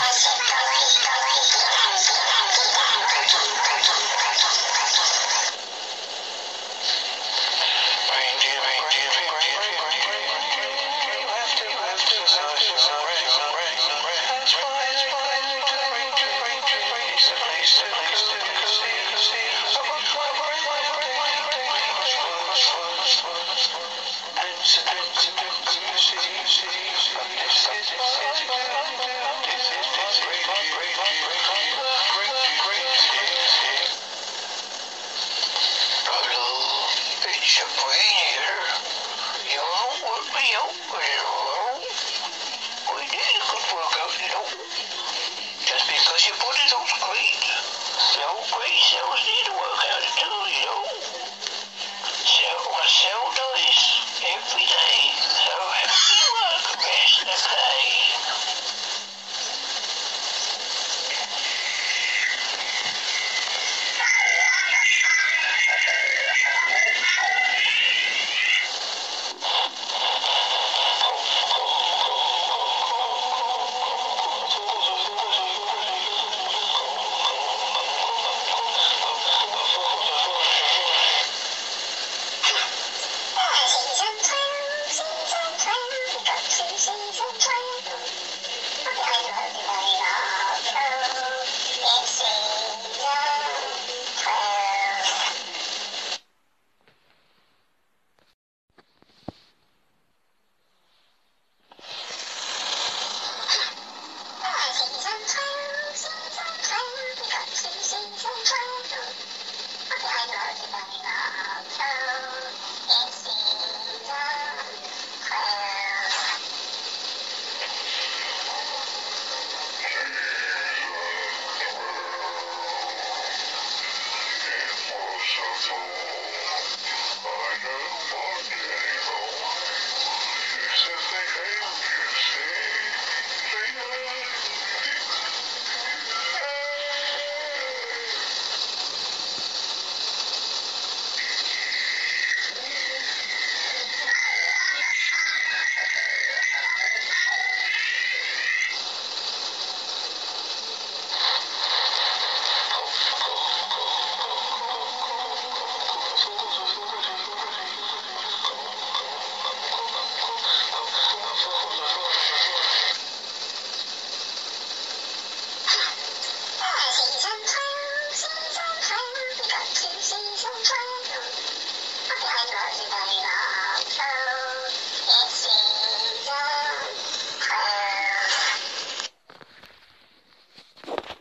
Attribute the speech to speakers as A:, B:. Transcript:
A: Yes.
B: can put
C: Jackson.